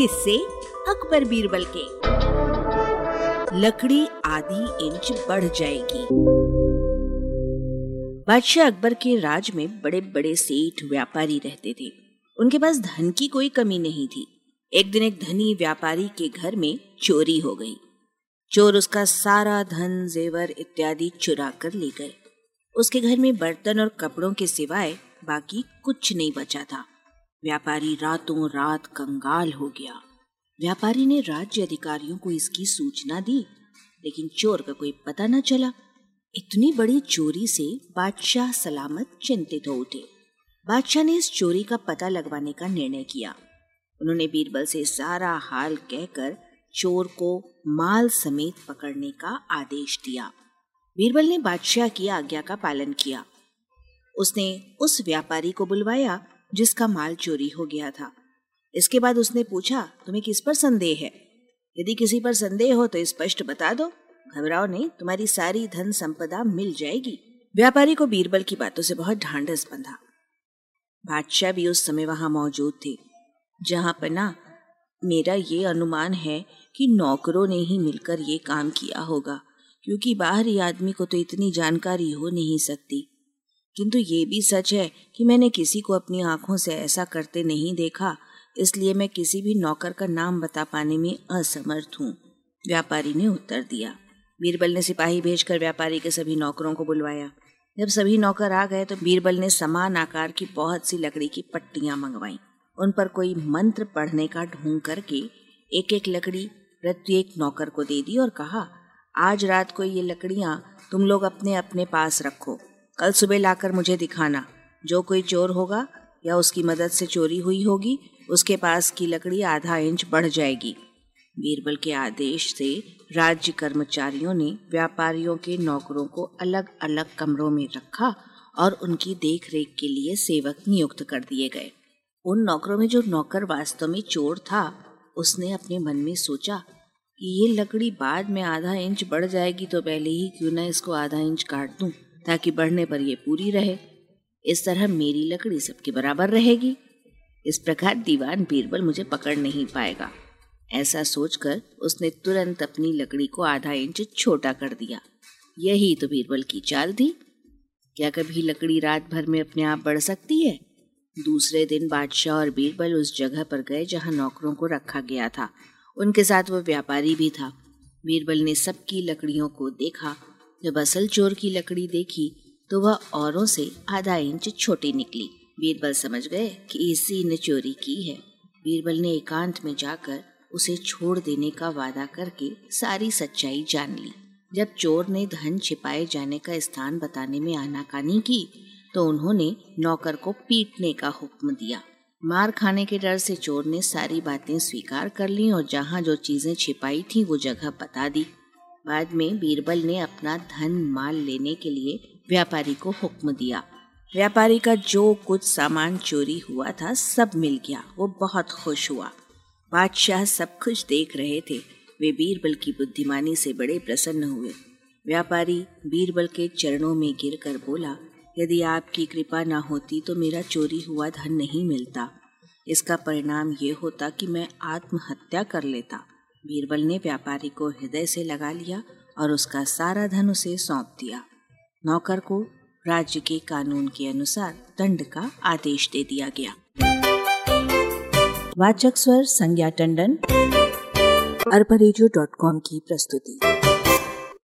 किससे अकबर बीरबल के। लकड़ी आधी इंच बढ़ जाएगी। बादशाह अकबर के राज में बड़े बड़े सेठ व्यापारी रहते थे। उनके पास धन की कोई कमी नहीं थी। एक दिन एक धनी व्यापारी के घर में चोरी हो गई। चोर उसका सारा धन, जेवर इत्यादि चुरा कर ले गए। उसके घर में बर्तन और कपड़ों के सिवाय बाकी कुछ नहीं बचा था। व्यापारी रातों रात कंगाल हो गया। व्यापारी ने राज्य अधिकारियों को इसकी सूचना दी, लेकिन चोर का कोई पता न चला। इतनी बड़ी चोरी से बादशाह सलामत चिंतित हो उठे। बादशाह ने इस चोरी का पता लगवाने का निर्णय किया। उन्होंने बीरबल से सारा हाल कहकर चोर को माल समेत पकड़ने का आदेश दिया। बीरबल ने बादशाह की आज्ञा का पालन किया। उसने उस व्यापारी को बुलवाया जिसका माल चोरी हो गया था। इसके बाद उसने पूछा, तुम्हें किस पर संदेह है? यदि किसी पर संदेह हो तो स्पष्ट बता दो। घबराओ नहीं, तुम्हारी सारी धन संपदा मिल जाएगी। व्यापारी को बीरबल की बातों से बहुत ढांढस बंधा। बादशाह भी उस समय वहाँ मौजूद थे, जहाँ पर ना मेरा ये अनुमान है कि नौकरों ने ही मिलकर ये काम किया होगा, क्योंकि बाहरी आदमी को तो इतनी जानकारी हो नहीं सकती। किंतु ये भी सच है कि मैंने किसी को अपनी आँखों से ऐसा करते नहीं देखा, इसलिए मैं किसी भी नौकर का नाम बता पाने में असमर्थ हूँ। व्यापारी ने उत्तर दिया। बीरबल ने सिपाही भेजकर व्यापारी के सभी नौकरों को बुलवाया। जब सभी नौकर आ गए तो बीरबल ने समान आकार की बहुत सी लकड़ी की पट्टियाँ मंगवाई। उन पर कोई मंत्र पढ़ने का ढूंढ करके एक एक लकड़ी प्रत्येक नौकर को दे दी और कहा, आज रात को ये लकड़ियाँ तुम लोग अपने अपने पास रखो। कल सुबह लाकर मुझे दिखाना। जो कोई चोर होगा या उसकी मदद से चोरी हुई होगी, उसके पास की लकड़ी आधा इंच बढ़ जाएगी। बीरबल के आदेश से राज्य कर्मचारियों ने व्यापारियों के नौकरों को अलग अलग कमरों में रखा और उनकी देखरेख के लिए सेवक नियुक्त कर दिए गए। उन नौकरों में जो नौकर वास्तव में चोर था, उसने अपने मन में सोचा कि ये लकड़ी बाद में आधा इंच बढ़ जाएगी तो पहले ही क्यों ना इसको आधा इंच काट दूँ। ताकि बढ़ने पर यह पूरी रहे। इस तरह मेरी लकड़ी सबके बराबर रहेगी। इस प्रकार दीवान बीरबल मुझे पकड़ नहीं पाएगा। ऐसा सोचकर उसने तुरंत अपनी लकड़ी को आधा इंच छोटा कर दिया। यही तो बीरबल की चाल थी। क्या कभी लकड़ी रात भर में अपने आप बढ़ सकती है? दूसरे दिन बादशाह और बीरबल उस जगह पर गए जहाँ नौकरों को रखा गया था। उनके साथ वह व्यापारी भी था। बीरबल ने सबकी लकड़ियों को देखा जब असल चोर की लकड़ी देखी तो वह औरों से आधा इंच छोटी निकली। बीरबल समझ गए कि इसी ने चोरी की है। बीरबल ने एकांत में जाकर उसे छोड़ देने का वादा करके सारी सच्चाई जान ली। जब चोर ने धन छिपाए जाने का स्थान बताने में आनाकानी की तो उन्होंने नौकर को पीटने का हुक्म दिया। मार खाने के डर से चोर ने सारी बातें स्वीकार कर ली और जहाँ जो चीज़ें छिपाई थी, वो जगह बता दी। बाद में बीरबल ने अपना धन माल लेने के लिए व्यापारी को हुक्म दिया। व्यापारी का जो कुछ सामान चोरी हुआ था सब मिल गया। वो बहुत खुश हुआ। बादशाह सब कुछ देख रहे थे। वे बीरबल की बुद्धिमानी से बड़े प्रसन्न हुए। व्यापारी बीरबल के चरणों में गिर कर बोला, यदि आपकी कृपा ना होती तो मेरा चोरी हुआ धन नहीं मिलता। इसका परिणाम ये होता कि मैं आत्महत्या कर लेता। बीरबल ने व्यापारी को हृदय से लगा लिया और उसका सारा धन उसे सौंप दिया। नौकर को राज्य के कानून के अनुसार दंड का आदेश दे दिया गया। वाचक स्वर संज्ञा टंडन अरबा की प्रस्तुति।